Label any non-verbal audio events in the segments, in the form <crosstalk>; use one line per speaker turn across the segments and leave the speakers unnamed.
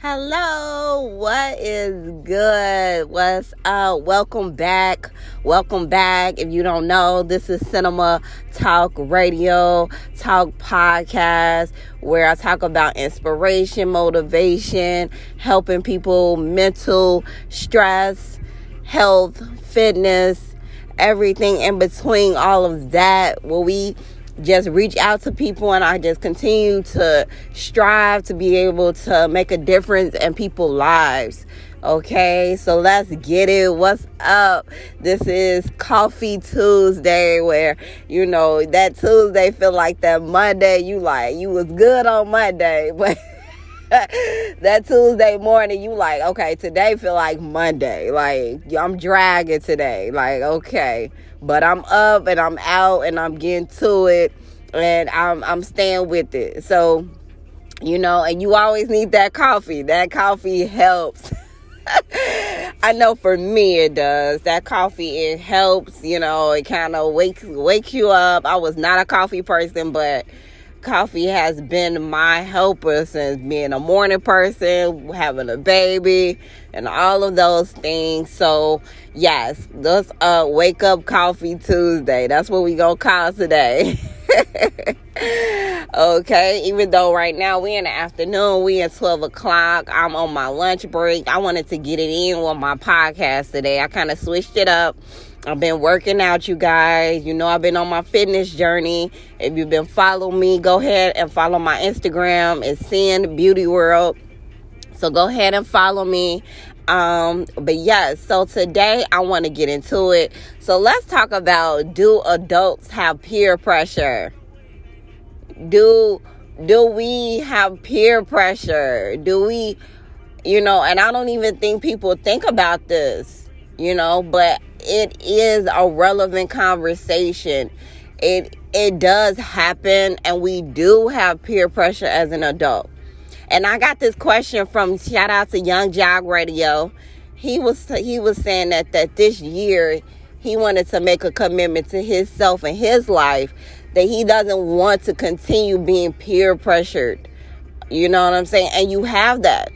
Hello, what is good? What's up? Welcome back. Welcome back. If you don't know, this is Cinema Talk Radio, Talk Podcast, where I talk about inspiration, motivation, helping people, mental stress, health, fitness, everything in between all of that. Where we just reach out to people and I just continue to strive to be able to make a difference in people's lives. Okay, so let's get it. What's up? This is Coffee Tuesday, where you know that Tuesday feel like that Monday. You like you was good on Monday, <laughs> but that Tuesday morning, you like okay, today feel like Monday. Like I'm dragging today. Like okay, but I'm up and I'm out and I'm getting to it and I'm I'm staying with it. So, you know, and you always need that coffee. That coffee helps. <laughs> I know for me it does. That coffee it helps, you know, it kind of wakes wake you up. I was not a coffee person, but coffee has been my helper since being a morning person, having a baby, and all of those things. So, yes, this uh wake up coffee Tuesday. That's what we gonna call today. <laughs> okay, even though right now we in the afternoon, we at 12 o'clock. I'm on my lunch break. I wanted to get it in with my podcast today. I kind of switched it up. I've been working out, you guys. You know, I've been on my fitness journey. If you've been following me, go ahead and follow my Instagram. It's Sin Beauty World. So go ahead and follow me. Um, but yes, so today I want to get into it. So let's talk about do adults have peer pressure? Do do we have peer pressure? Do we you know, and I don't even think people think about this, you know, but it is a relevant conversation. It it does happen and we do have peer pressure as an adult. And I got this question from shout out to Young Joc Radio. He was he was saying that that this year he wanted to make a commitment to himself and his life that he doesn't want to continue being peer pressured. You know what I'm saying? And you have that.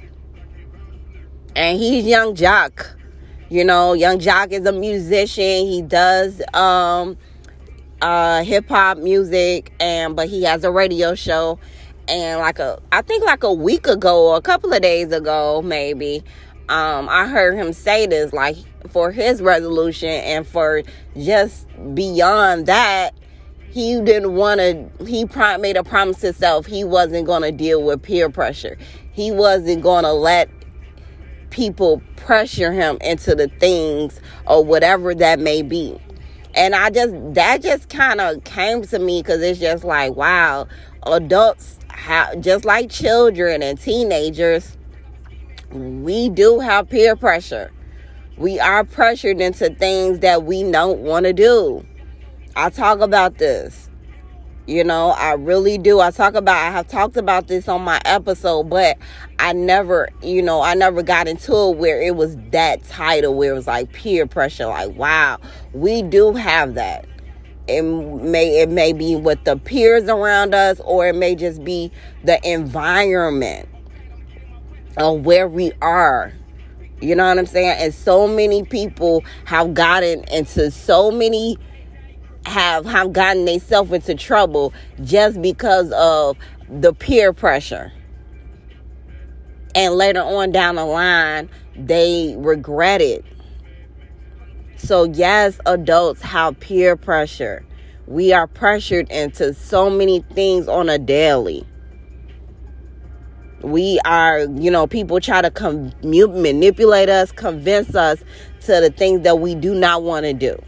And he's Young Joc. You know, Young Joc is a musician. He does um uh hip hop music and but he has a radio show and like a I think like a week ago or a couple of days ago maybe um I heard him say this like for his resolution and for just beyond that he didn't want to he made a promise to himself he wasn't going to deal with peer pressure he wasn't going to let people pressure him into the things or whatever that may be. And i just that just kind of came to me because it's just like wow adults have just like children and teenagers we do have peer pressure. We are pressured into things that we don't want to do. I talk about this you know i really do. I talk about i have talked about this on my episode but i never you know i never got into it where it was that title where it was like peer pressure like wow we do have that. It may it may be with the peers around us or it may just be the environment of where we are. You know what i'm saying? And so many people have gotten into so many have have gotten themselves into trouble just because of the peer pressure and later on down the line they regret it so, yes, adults have peer pressure. We are pressured into so many things on a daily. We are, you know, people try to com- manipulate us, convince us to the things that we do not want to do.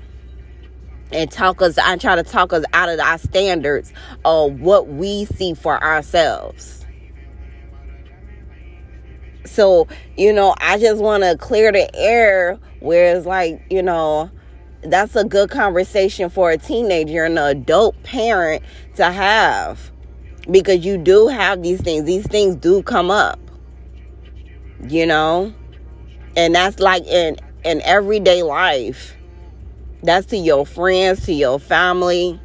And talk us, I try to talk us out of our standards of what we see for ourselves. So, you know, I just want to clear the air where it's like, you know, that's a good conversation for a teenager and an adult parent to have because you do have these things. These things do come up, you know, and that's like in in everyday life. That's to your friends, to your family.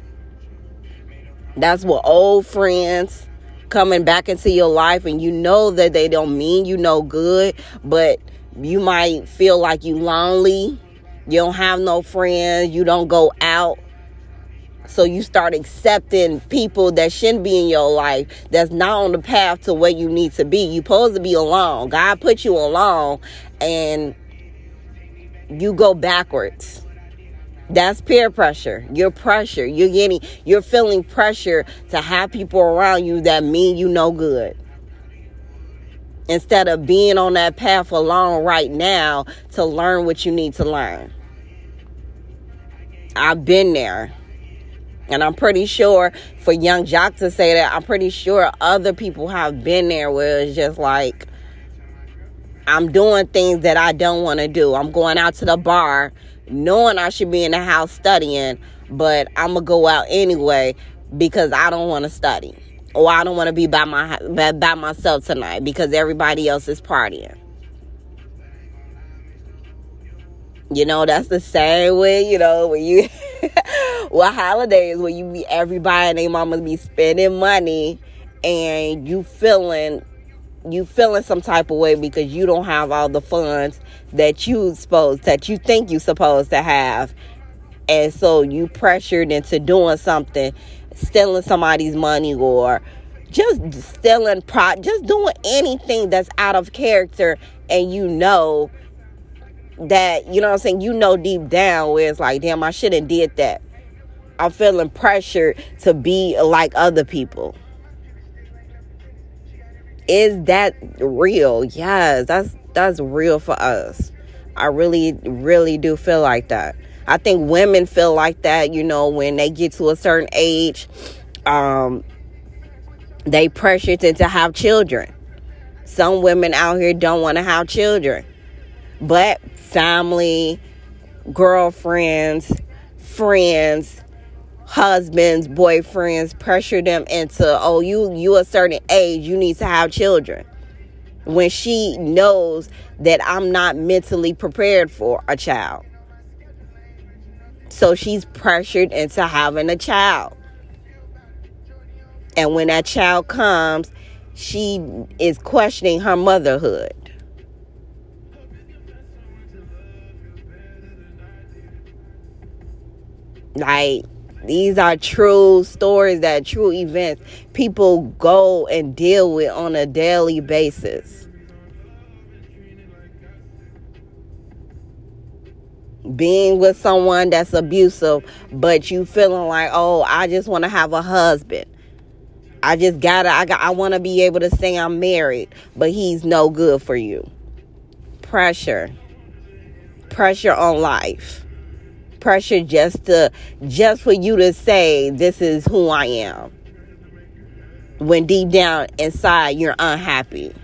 That's with old friends coming back into your life and you know that they don't mean you no good, but you might feel like you lonely. You don't have no friends, you don't go out. So you start accepting people that shouldn't be in your life, that's not on the path to where you need to be. you supposed to be alone. God put you alone and you go backwards. That's peer pressure. You're pressure. You're getting you're feeling pressure to have people around you that mean you no good. Instead of being on that path alone right now to learn what you need to learn. I've been there. And I'm pretty sure for young Joc to say that, I'm pretty sure other people have been there where it's just like, I'm doing things that I don't want to do. I'm going out to the bar knowing I should be in the house studying, but I'm going to go out anyway because I don't want to study. Or I don't want to be by my by, by myself tonight because everybody else is partying. You know, that's the same way, you know, when you <laughs> well holidays when you be everybody and their mamas be spending money and you feeling you feeling some type of way because you don't have all the funds that you supposed that you think you supposed to have. And so you pressured into doing something stealing somebody's money or just stealing pro just doing anything that's out of character and you know that you know what I'm saying? You know deep down where it's like damn I shouldn't did that. I'm feeling pressured to be like other people is that real? Yes that's that's real for us. I really really do feel like that. I think women feel like that you know when they get to a certain age um they pressured to, have children. Some women out here don't want to have children but family, girlfriends, friends, husbands, boyfriends pressure them into, oh, you you a certain age, you need to have children. When she knows that I'm not mentally prepared for a child. So she's pressured into having a child. And when that child comes, she is questioning her motherhood. Like these are true stories that true events people go and deal with on a daily basis. Being with someone that's abusive, but you feeling like, oh, I just want to have a husband. I just gotta, I got, I want to be able to say I'm married, but he's no good for you. Pressure, pressure on life pressure just to just for you to say this is who I am. When deep down inside you're unhappy.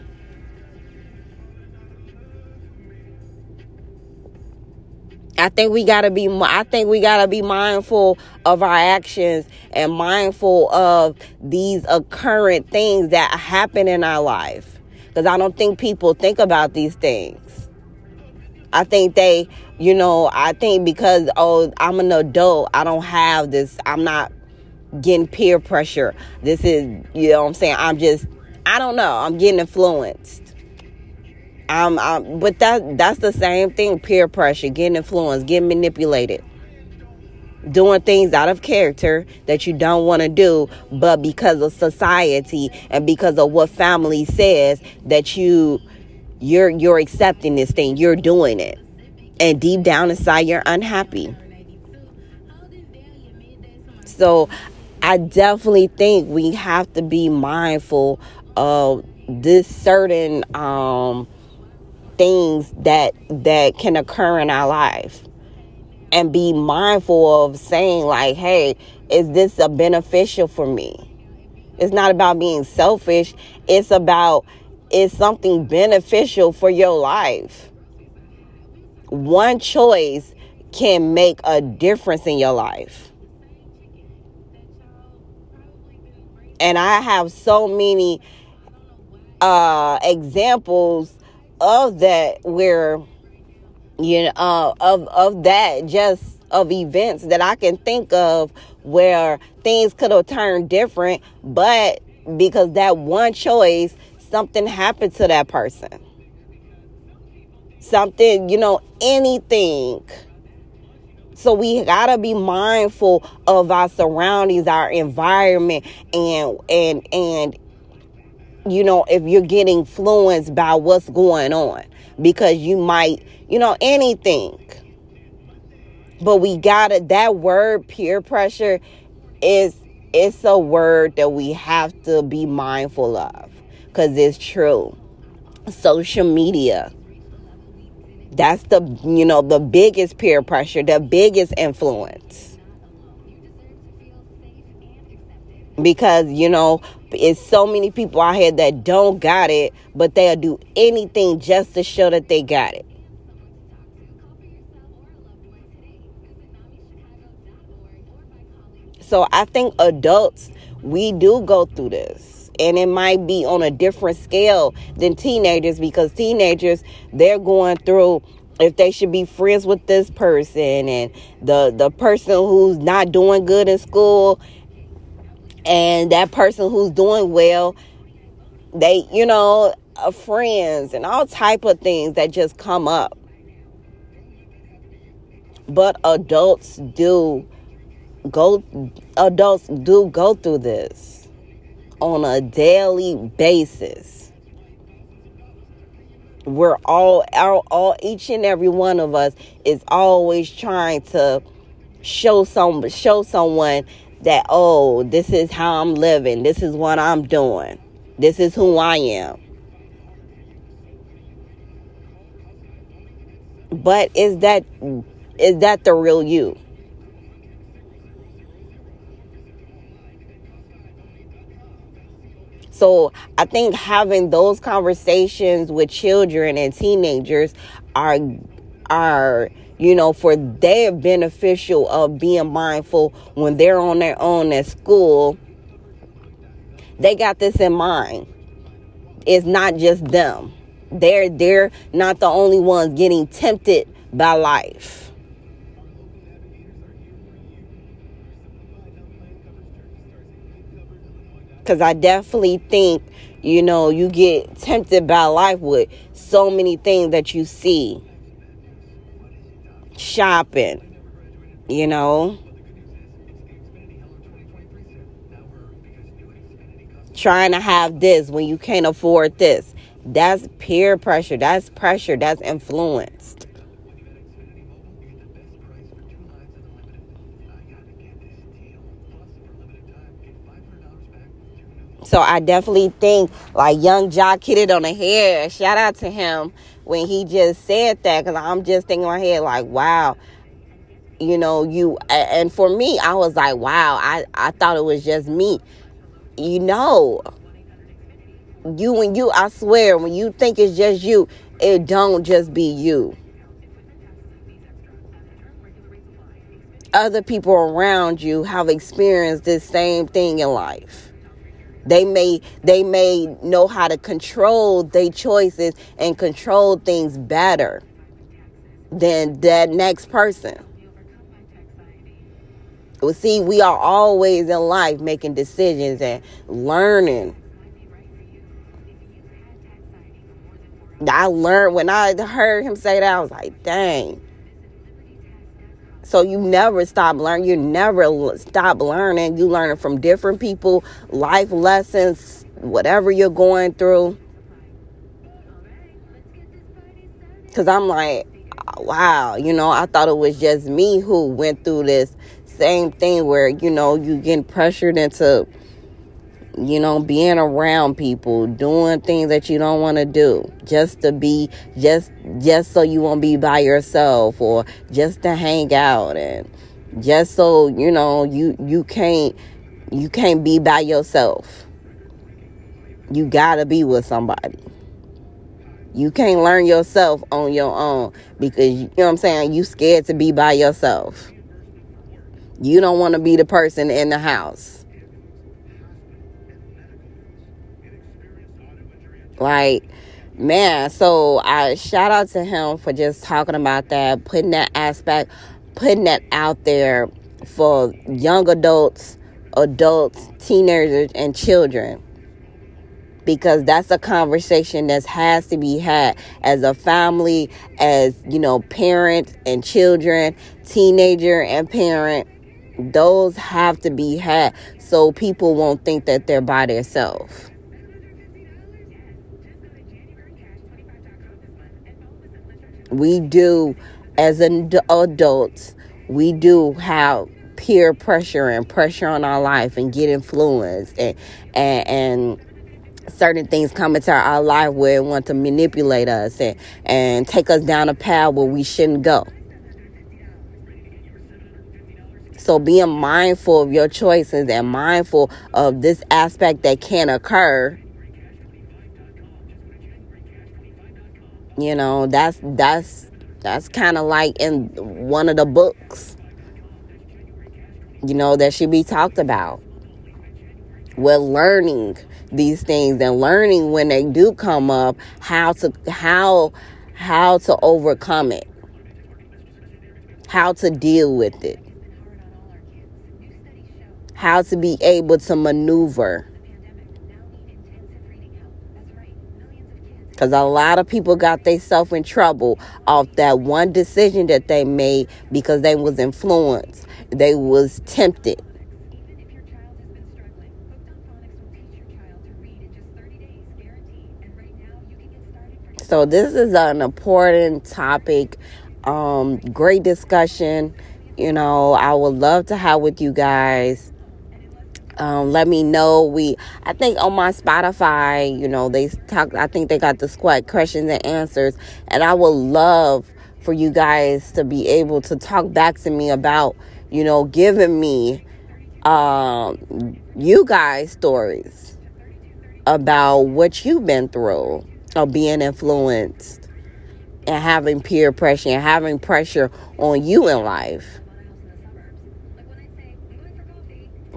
I think we gotta be. I think we gotta be mindful of our actions and mindful of these occurrent things that happen in our life. Because I don't think people think about these things. I think they you know, I think because, oh, I'm an adult, I don't have this, I'm not getting peer pressure. This is, you know what I'm saying? I'm just, I don't know, I'm getting influenced. I'm, I'm, but that that's the same thing peer pressure getting influenced getting manipulated doing things out of character that you don't want to do but because of society and because of what family says that you you're you're accepting this thing. You're doing it. And deep down inside you're unhappy. So I definitely think we have to be mindful of this certain um, things that that can occur in our life. And be mindful of saying like hey is this a beneficial for me? It's not about being selfish. It's about is something beneficial for your life one choice can make a difference in your life. And I have so many uh, examples of that where you know uh, of of that just of events that I can think of where things could have turned different, but because that one choice, something happened to that person. Something, you know, anything. So we gotta be mindful of our surroundings, our environment, and and and you know, if you're getting influenced by what's going on, because you might, you know, anything. But we gotta that word peer pressure is it's a word that we have to be mindful of because it's true. Social media. That's the you know the biggest peer pressure, the biggest influence. Because you know, it's so many people out here that don't got it, but they'll do anything just to show that they got it. So I think adults, we do go through this. And it might be on a different scale than teenagers because teenagers, they're going through if they should be friends with this person and the the person who's not doing good in school and that person who's doing well they you know uh, friends and all type of things that just come up. But adults do go adults do go through this on a daily basis. We're all our all each and every one of us is always trying to show some show someone that oh this is how I'm living. This is what I'm doing. This is who I am. But is that is that the real you So I think having those conversations with children and teenagers are are you know for their beneficial of being mindful when they're on their own at school. They got this in mind. It's not just them. They're they're not the only ones getting tempted by life. Because I definitely think, you know, you get tempted by life with so many things that you see. Shopping, you know. Trying to have this when you can't afford this. That's peer pressure. That's pressure. That's influenced. So I definitely think like young Joc hit it on the head. Shout out to him when he just said that because I'm just thinking in my head like, wow, you know, you and for me, I was like, wow, I I thought it was just me. You know, you when you, I swear, when you think it's just you, it don't just be you. Other people around you have experienced this same thing in life they may they may know how to control their choices and control things better than that next person. Well see we are always in life making decisions and learning. I learned when i heard him say that i was like dang so you never stop learning. You never stop learning. You learning from different people, life lessons, whatever you're going through. Cause I'm like, wow, you know, I thought it was just me who went through this same thing where, you know, you getting pressured into you know, being around people, doing things that you don't want to do, just to be just just so you won't be by yourself or just to hang out and just so, you know, you you can't you can't be by yourself. You got to be with somebody. You can't learn yourself on your own because you know what I'm saying, you scared to be by yourself. You don't want to be the person in the house Like, man, so I shout out to him for just talking about that, putting that aspect, putting that out there for young adults, adults, teenagers, and children. because that's a conversation that has to be had as a family, as you know, parent and children, teenager and parent. Those have to be had so people won't think that they're by themselves. We do, as adults, we do have peer pressure and pressure on our life and get influenced and and, and certain things come into our life where it want to manipulate us and, and take us down a path where we shouldn't go. So being mindful of your choices and mindful of this aspect that can occur. You know, that's that's that's kind of like in one of the books. You know, that should be talked about. We're learning these things and learning when they do come up how to how how to overcome it. How to deal with it how to be able to maneuver. Because a lot of people got themselves in trouble off that one decision that they made because they was influenced. They was tempted. So this is an important topic. Um, great discussion. You know, I would love to have with you guys. Um, let me know. We, I think on my Spotify, you know, they talk. I think they got the squad questions and answers, and I would love for you guys to be able to talk back to me about, you know, giving me, um, you guys stories about what you've been through of being influenced and having peer pressure and having pressure on you in life.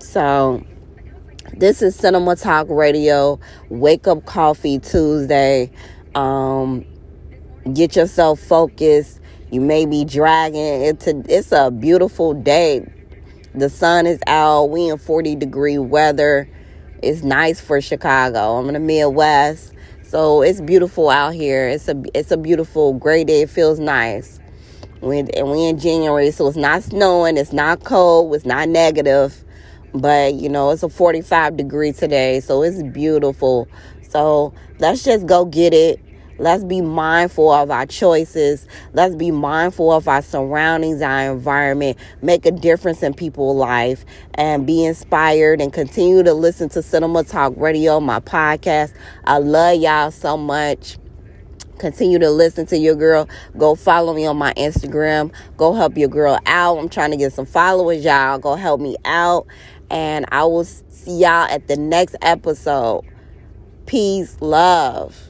So, this is Cinema Talk Radio, Wake Up Coffee Tuesday. Um, get yourself focused. You may be dragging. It's a, it's a beautiful day. The sun is out. We in 40 degree weather. It's nice for Chicago. I'm in the Midwest. So it's beautiful out here. It's a it's a beautiful gray day. It feels nice. We and we in January, so it's not snowing. It's not cold. It's not negative but you know it's a 45 degree today so it's beautiful so let's just go get it let's be mindful of our choices let's be mindful of our surroundings our environment make a difference in people's life and be inspired and continue to listen to cinema talk radio my podcast i love y'all so much continue to listen to your girl. Go follow me on my Instagram. Go help your girl out. I'm trying to get some followers, y'all. Go help me out. And I will see y'all at the next episode. Peace, love.